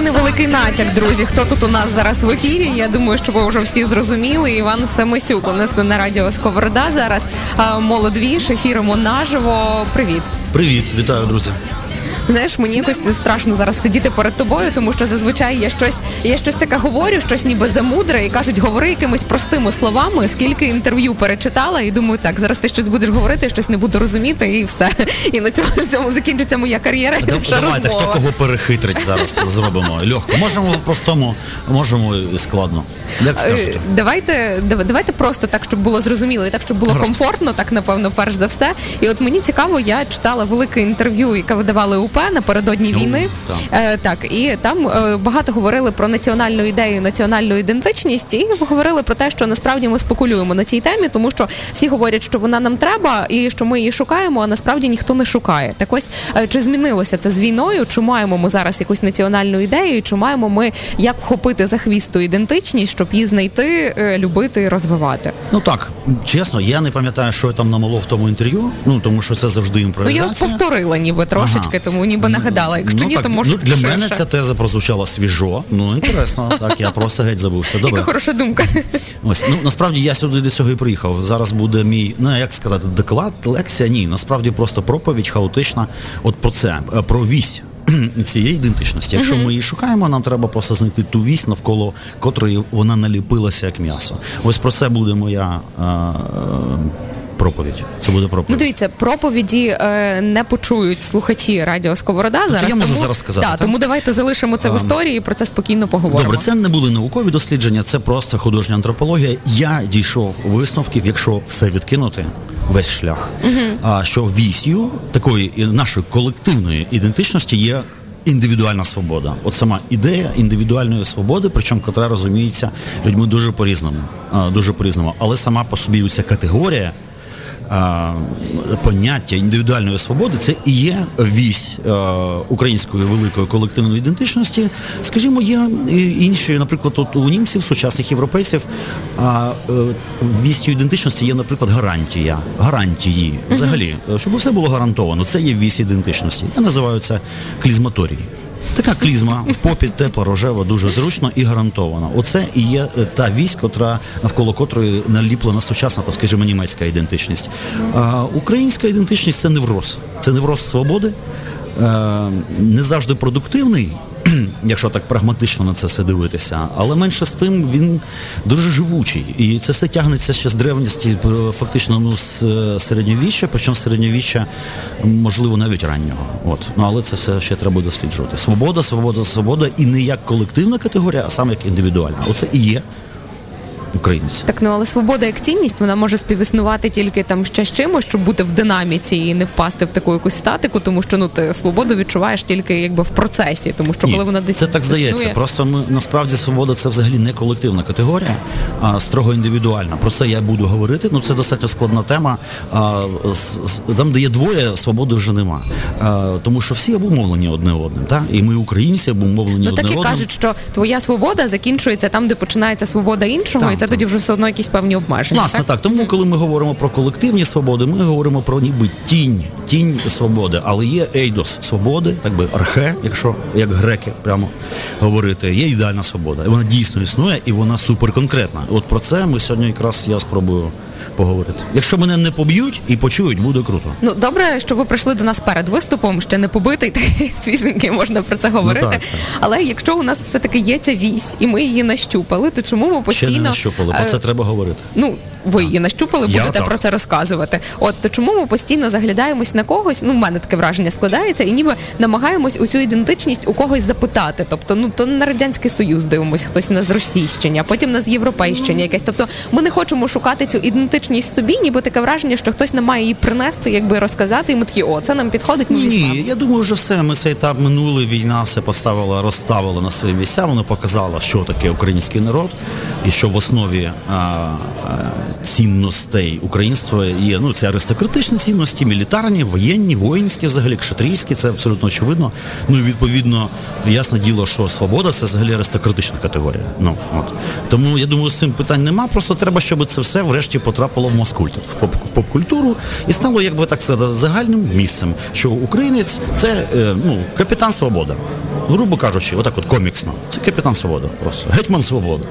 такий невеликий натяк, друзі. Хто тут у нас зараз в ефірі? Я думаю, що ви вже всі зрозуміли. Іван Самисюк у нас на радіо Сковорода зараз. Молодвіж, ефіримо наживо. Привіт. Привіт, вітаю, друзі. Знаєш, мені якось страшно зараз сидіти перед тобою, тому що зазвичай я щось я щось таке говорю, щось ніби замудре, і кажуть, говори якимись простими словами. Скільки інтерв'ю перечитала, і думаю, так зараз ти щось будеш говорити, щось не буду розуміти, і все. І на цьому, цьому закінчиться моя кар'єра. Да, давайте розмова. хто кого перехитрить зараз. Зробимо легко. Можемо простому, можемо і складно. Як скажете? Е, Давайте давайте просто так, щоб було зрозуміло, і так, щоб було Гаразд. комфортно, так напевно, перш за все. І от мені цікаво, я читала велике інтерв'ю, яке видавали УП напередодні Ну, війни. так. Е, так, і там е, багато говорили про національну ідею, національну ідентичність, і говорили про те, що насправді ми спекулюємо на цій темі, тому що всі говорять, що вона нам треба, і що ми її шукаємо, а насправді ніхто не шукає. Так ось е, чи змінилося це з війною? Чи маємо ми зараз якусь національну ідею? і Чи маємо ми як вхопити за хвіст ту ідентичність, щоб її знайти, е, любити і розвивати? Ну так, чесно, я не пам'ятаю, що я там намолов в тому інтерв'ю. Ну тому що це завжди Ну я повторила ніби трошечки, Ага. тому ніби нагадала. Якщо ну, ні, так, то може ну, для ширше. мене ця теза прозвучала свіжо. Ну інтересно. Так, я просто геть забувся. Добре. Яка хороша думка. Ось ну насправді я сюди до цього і приїхав. Зараз буде мій, ну як сказати, доклад, лекція. Ні, насправді просто проповідь хаотична. От про це, е, про вісь. Цієї ідентичності. Якщо ми її шукаємо, нам треба просто знайти ту вісь, навколо котрої вона наліпилася як м'ясо. Ось про це буде моя е, проповідь. Це буде Ну дивіться, проповіді е, не почують слухачі радіо Сковорода зараз. я можу тому, зараз сказати, Да, так? тому давайте залишимо це в історії і про це спокійно поговоримо. Добре, це не були наукові дослідження, це просто художня антропологія. Я дійшов висновків, якщо все відкинути, весь шлях, а що вісію такої нашої колективної ідентичності є. Індивідуальна свобода, от сама ідея індивідуальної свободи, причому котра розуміється людьми дуже по-різному, дуже по-різному. Але сама по собі ця категорія поняття індивідуальної свободи це і є вісь е, української великої колективної ідентичності. Скажімо, є інші, наприклад, от у німців, сучасних європейців, а, е, вістю ідентичності є, наприклад, гарантія. Гарантії взагалі, щоб все було гарантовано. Це є вісь ідентичності. Я називаю це клізматорій. Така клізма в попі тепла, рожева, дуже зручно і гарантовано. Оце і є е, та вісь, котра навколо котрої наліплена сучасна, то скажімо, німецька ідентичність. А, українська ідентичність це невроз. Це невроз свободи, е, не завжди продуктивний. Якщо так прагматично на це все дивитися, але менше з тим він дуже живучий, і це все тягнеться ще з древності, е, фактично ну з е, середньовіччя, причому середньовіччя, можливо, навіть раннього. От ну але це все ще треба досліджувати. Свобода, свобода, свобода, і не як колективна категорія, а саме як індивідуальна. Оце і є українці. Так, ну але свобода як цінність вона може співіснувати тільки там ще з чимось, щоб бути в динаміці і не впасти в таку якусь статику, тому що ну ти свободу відчуваєш тільки якби в процесі, тому що Ні, коли вона десь це так здається. існує- Просто ми насправді свобода це взагалі не колективна категорія, а строго індивідуальна. Про це я буду говорити. Ну це достатньо складна тема. А, там, де є двоє, свободи вже нема. А, тому що всі обумовлені одне одним. Та? І ми, українці, обумовлені Ну одне так і кажуть, що твоя свобода закінчується там, де починається свобода іншого, Так, і це. Тоді вже все одно якісь певні обмеження. Власне так? так. Тому, коли ми говоримо про колективні свободи, ми говоримо про ніби тінь, тінь свободи, але є ейдос свободи, так би архе, якщо як греки прямо говорити, є ідеальна свобода. Вона дійсно існує і вона суперконкретна. От про це ми сьогодні якраз я спробую поговорити. Якщо мене не поб'ють і почують, буде круто. Ну добре, що ви прийшли до нас перед виступом, ще не побитий, та свіженький, можна про це говорити. так, так. Але якщо у нас все таки є ця вісь, і ми її нащупали, то чому ми Ще не нащупали. Про е, це треба говорити. Ну, ви її нащупали, Я будете так. про це розказувати. От то чому ми постійно заглядаємось на когось? Ну, в мене таке враження складається, і ніби намагаємось усю ідентичність у когось запитати. Тобто, ну то на радянський союз дивимось, хтось на зросійщення, потім на зєвропейщення якесь. Тобто, ми не хочемо шукати цю ідентичність собі, ніби таке враження, що хтось не має її принести, якби розказати, і ми такі, о, це нам підходить. Ні, ні, я думаю, вже все. Ми цей етап минули. Війна все поставила, розставила на свої місця. Вона показала, що таке український народ, і що в основі а, а, цінностей українства є ну це аристократичні цінності, мілітарні, воєнні, воїнські, взагалі кшатрійські, це абсолютно очевидно. Ну і відповідно, ясне діло, що свобода це взагалі аристократична категорія. Ну от тому я думаю, з цим питань нема. Просто треба, щоб це все врешті потрапило в маскульт, в поп в поп-культуру і стало, якби так сказати, загальним місцем, що українець це е, ну капітан свобода. Грубо кажучи, отак от коміксно. Це капітан свобода. Просто гетьман свобода.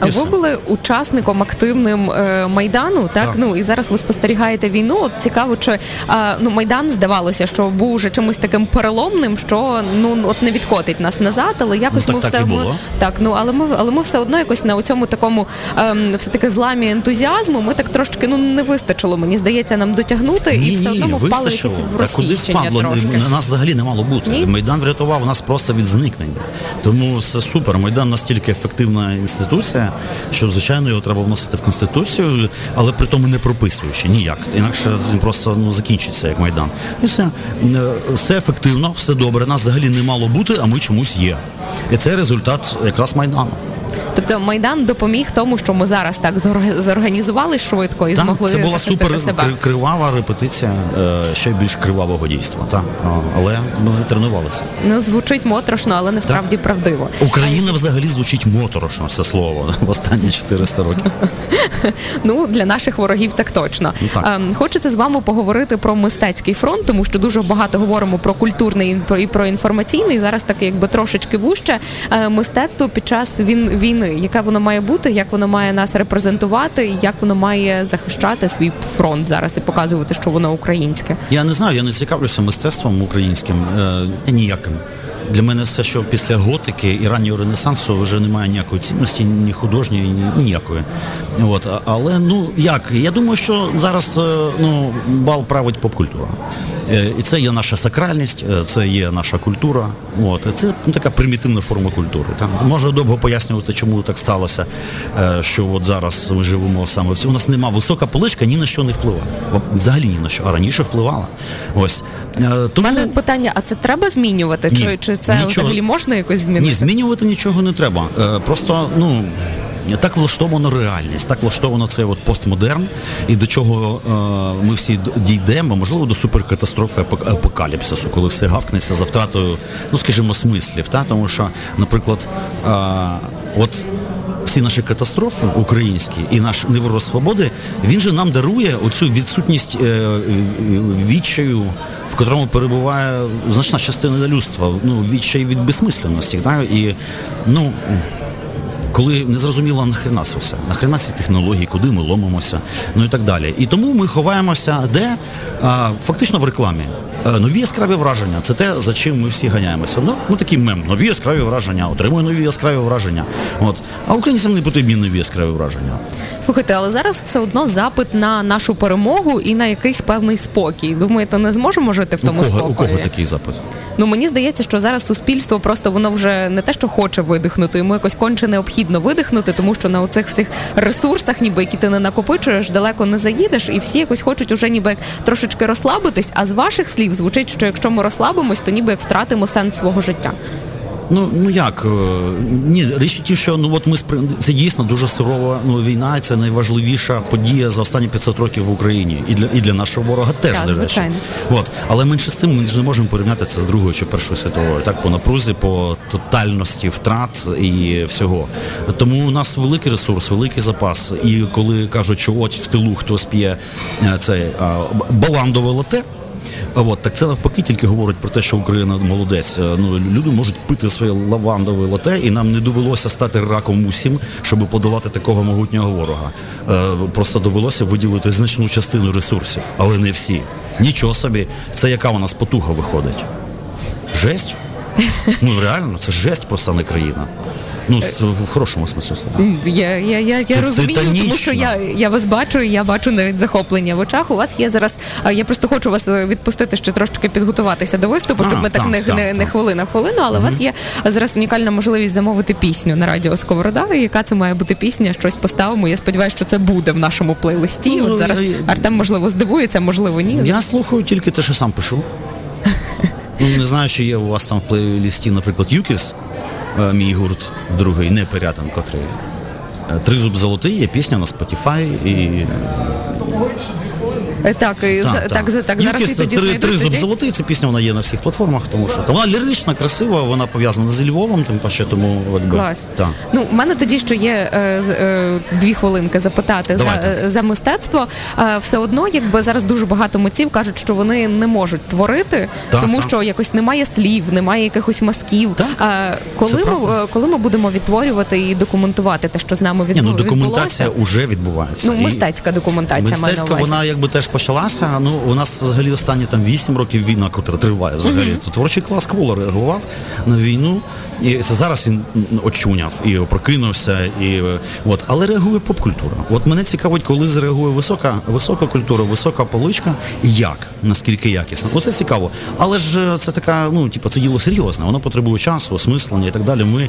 А ви були учасником активним е, майдану, так? Так. Ну і зараз ви спостерігаєте війну. От цікаво, чи а, ну майдан здавалося, що був вже чимось таким переломним, що ну от не відкотить нас назад, але якось Ну, так ми так все ми, так. Ну але ми але ми все одно якось на цьому такому ем, все таки зламі ентузіазму. Ми так трошки ну не вистачило. Мені здається, нам дотягнути, і все одно ми впали вистачило. в Та куди впадло? трошки. Нас взагалі не мало бути. Ні? Майдан врятував нас просто від зникнення. Тому це супер. Майдан настільки ефективна інституція, що звичайно його треба вносити в конституцію, але при тому не прописуючи ніяк. Інакше він просто ну закінчиться як майдан. І все Е, все ефективно, все добре. Нас взагалі не мало бути, а ми чомусь є. І це результат якраз майдану. Тобто майдан допоміг тому, що ми зараз так зорганізували швидко і Так, змогли це була супер себе. кривава репетиція е, ще більш кривавого дійства. Так. Але ми тренувалися. Ну звучить моторошно, але насправді правдиво. Україна взагалі звучить моторошно це слово в останні 400 років. Ну для наших ворогів так точно. Ну, так. Ем, Хочеться з вами поговорити про мистецький фронт, тому що дуже багато говоримо про культурний і про- інформаційний. Зараз таке, якби трошечки вуще Е, мистецтво під час він війни. Яке воно має бути, як воно має нас репрезентувати, як воно має захищати свій фронт зараз і показувати, що воно українське. Я не знаю, я не цікавлюся мистецтвом українським е, ніяким. Для мене все, що після готики і раннього ренесансу вже немає ніякої цінності, ні художньої, ні ніякої. От але ну як? Я думаю, що зараз е, ну бал править поп-культура. Е, І це є наша сакральність, е, це є наша культура. От це ну, така примітивна форма культури. Там можна довго пояснювати, чому так сталося, е, що от зараз ми живемо саме в цьому. У нас нема висока поличка, ні на що не впливає. Взагалі ні на що, а раніше впливала. Ось У тому мене питання: а це треба змінювати? Ні, Чи, чи це нічого. взагалі можна якось змінити? ні, змінювати нічого не треба. Просто ну. Так влаштовано реальність, так влаштовано цей от постмодерн, і до чого е, ми всі дійдемо, можливо, до суперкатастрофи апокаліпсису, коли все гавкнеться за втратою, ну скажімо, смислів. Та? Тому що, наприклад, е, от всі наші катастрофи українські і наш невроз свободи, він же нам дарує оцю відсутність е, відчаю, в котрому перебуває значна частина людства. Ну, відчай від безсмисленності. Так? І ну. Коли не зрозуміло нахрена це все, нахрена ці технології, куди ми ломимося, ну і так далі. І тому ми ховаємося де а, фактично в рекламі. Е, Нові яскраві враження це те, за чим ми всі ганяємося. Ну, ну такий мем, нові яскраві враження, отримує нові яскраві враження. От. А українцям не потрібні нові яскраві враження. Слухайте, але зараз все одно запит на нашу перемогу і на якийсь певний спокій. Думаєте, не зможемо жити в тому у, кого, у кого такий запит? Ну мені здається, що зараз суспільство просто воно вже не те, що хоче видихнути, йому якось конче необхідно видихнути, тому що на оцих всіх ресурсах, ніби які ти не накопичуєш, далеко не заїдеш, і всі якось хочуть уже ніби як трошечки розслабитись. А з ваших слів звучить, що якщо ми розслабимось, то ніби як втратимо сенс свого життя. Ну ну як е, ні, річ у тім, що ну от ми спри... це дійсно дуже сурова ну, війна, це найважливіша подія за останні 500 років в Україні. І для і для нашого ворога теж Так, до речі. От але менше з тим ми ж не можемо порівняти це з другою чи першою світовою, так по напрузі, по тотальності втрат і всього. Тому у нас великий ресурс, великий запас. І коли кажуть, що от в тилу хтось п'є е, цей баландове лате. От, так це навпаки тільки говорить про те, що Україна молодець. Е, Ну, люди можуть пити своє лавандове лате, і нам не довелося стати раком усім, щоб подолати такого могутнього ворога. Е, просто довелося виділити значну частину ресурсів, але не всі. Нічого собі, це яка у нас потуга виходить? Жесть? Ну реально, це жесть просто не країна. Ну, в хорошому смислі слова. Я, я, я, я розумію, тому що я, я вас бачу, і я бачу навіть захоплення в очах. У вас є зараз. Я просто хочу вас е, відпустити ще трошки підготуватися до виступу, щоб А, ми так, так, не, так, не, не так. хвилина хвилину, але у вас є зараз унікальна можливість замовити пісню на радіо Сковорода. І Яка це має бути пісня? Щось поставимо. Я сподіваюся, що це буде в нашому плейлисті. Ну, От зараз я- Артем можливо здивується, можливо, ні. Я слухаю тільки те, що сам пишу. Ну, не знаю, чи є у вас там в плейлісті, наприклад, Юкіс, мій гурт, другий, не Пирятин, котрий. Тризуб золотий є пісня на Spotify і Е, Так, і за- так, за- так, зараз і тоді три, знайду тризуб золотий, ця пісня вона є на всіх платформах, тому що вона лірична, красива, вона пов'язана з Львовом, тим паче, тому якби, Клас. Так. Ну, в мене тоді що є е, е, дві хвилинки запитати за, Давайте. е, за мистецтво. Е, все одно, якби зараз дуже багато митців кажуть, що вони не можуть творити, Так, тому так. що якось немає слів, немає якихось мазків. Так. Е, коли ми правда. е, коли ми будемо відтворювати і документувати те, що з нами Ні, ну документація відбулося? вже відбувається. Ну, мистецька документація Мистецька, на увазі. вона якби теж почалася. Ну, у нас взагалі останні там 8 років війна, котра триває взагалі. То творчий клас Квола реагував на війну. І зараз він очуняв і прокинувся, і от, але реагує поп-культура. От мене цікавить, коли зреагує висока, висока культура, висока поличка, як, наскільки якісно. Оце цікаво. Але ж е, це така, ну, типу, це діло серйозне, воно потребує часу, осмислення і так далі. Ми,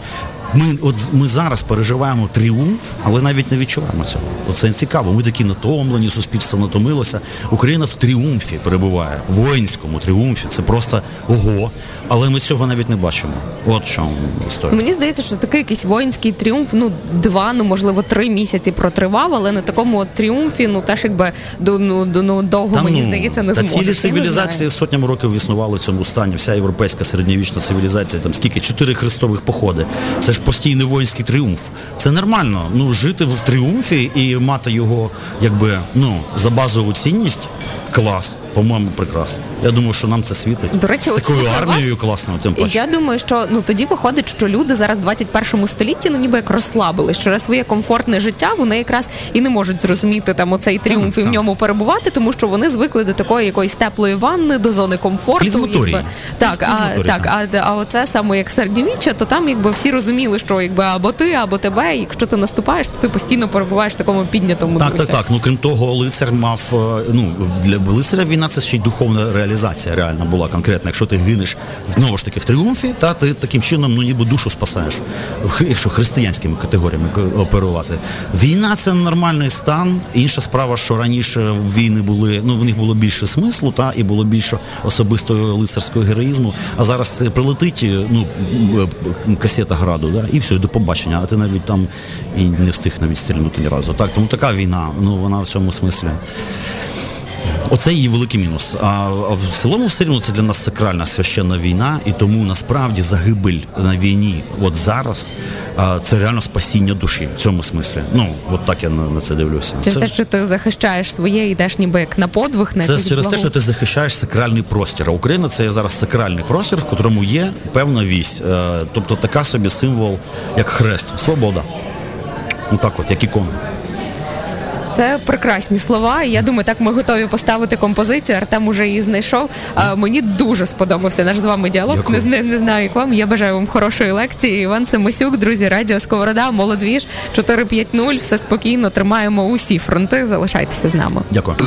ми, от, ми зараз переживаємо тріумф, але навіть не відчуваємо цього. Оце цікаво. Ми такі натомлені, суспільство натомилося. Україна в тріумфі перебуває, в воїнському тріумфі. Це просто ого. Але ми цього навіть не бачимо. От в чому історія. Мені здається, що такий якийсь воїнський тріумф, ну два, ну можливо, три місяці протривав, але на такому от тріумфі, ну теж якби до ну, до ну довго Та мені здається, не та зможеш. цілі цивілізації сотнями років існували в цьому стані. Вся європейська середньовічна цивілізація, там скільки чотири хрестових походи. Це ж постійний воїнський тріумф. Це нормально. Ну жити в тріумфі і мати його, якби ну за базову цінність. Клас, по-моєму, прекрасно. Я думаю, що нам це світить. До речі, з такою слухаю вас, армією класною, тим паче. Я думаю, що ну тоді виходить, що люди зараз в 21 столітті ну ніби як розслабились через своє комфортне життя. Вони якраз і не можуть зрозуміти там оцей тріумф і в ньому перебувати, тому що вони звикли до такої якоїсь теплої ванни, до зони комфорту. Якби. Так, а, так, а, а оце саме як середньовіччя, то там якби всі розуміли, що якби або ти, або тебе. І якщо ти наступаєш, то ти постійно перебуваєш в такому піднятому Так, дусі. так, так. Ну крім того, лицар мав е, ну для лицаря війна це ще й духовна реалізація реальна була конкретна. Якщо ти гинеш знову ж таки в тріумфі, та ти таким чином ну ніби душу спасаєш, якщо християнськими категоріями оперувати. Війна це нормальний стан. Інша справа, що раніше війни були, ну в них було більше смислу, та і було більше особистого лицарського героїзму. А зараз прилетить е, ну е, касета граду, да, і все, до побачення. А ти навіть там і не встиг навіть стрільнути ні разу. Так, тому така війна, ну вона в цьому смислі. Оце її великий мінус. А, в цілому все рівно це для нас сакральна священна війна, і тому насправді загибель на війні, от зараз, це реально спасіння душі в цьому смислі. Ну, от так я на, це дивлюся. Через це, те, що ти захищаєш своє, йдеш ніби як на подвиг, на це через те, що ти захищаєш сакральний простір. А Україна це є зараз сакральний простір, в котрому є певна вісь. Е, тобто така собі символ, як хрест, свобода. Ну так от, як ікона. Це прекрасні слова. Я думаю, так ми готові поставити композицію. Артем уже її знайшов. А, мені дуже сподобався наш з вами діалог. Не, Не, не знаю, як вам. Я бажаю вам хорошої лекції. Іван Семисюк, друзі, Радіо Сковорода, Молодвіж 450. Все спокійно. Тримаємо усі фронти. Залишайтеся з нами. Дякую.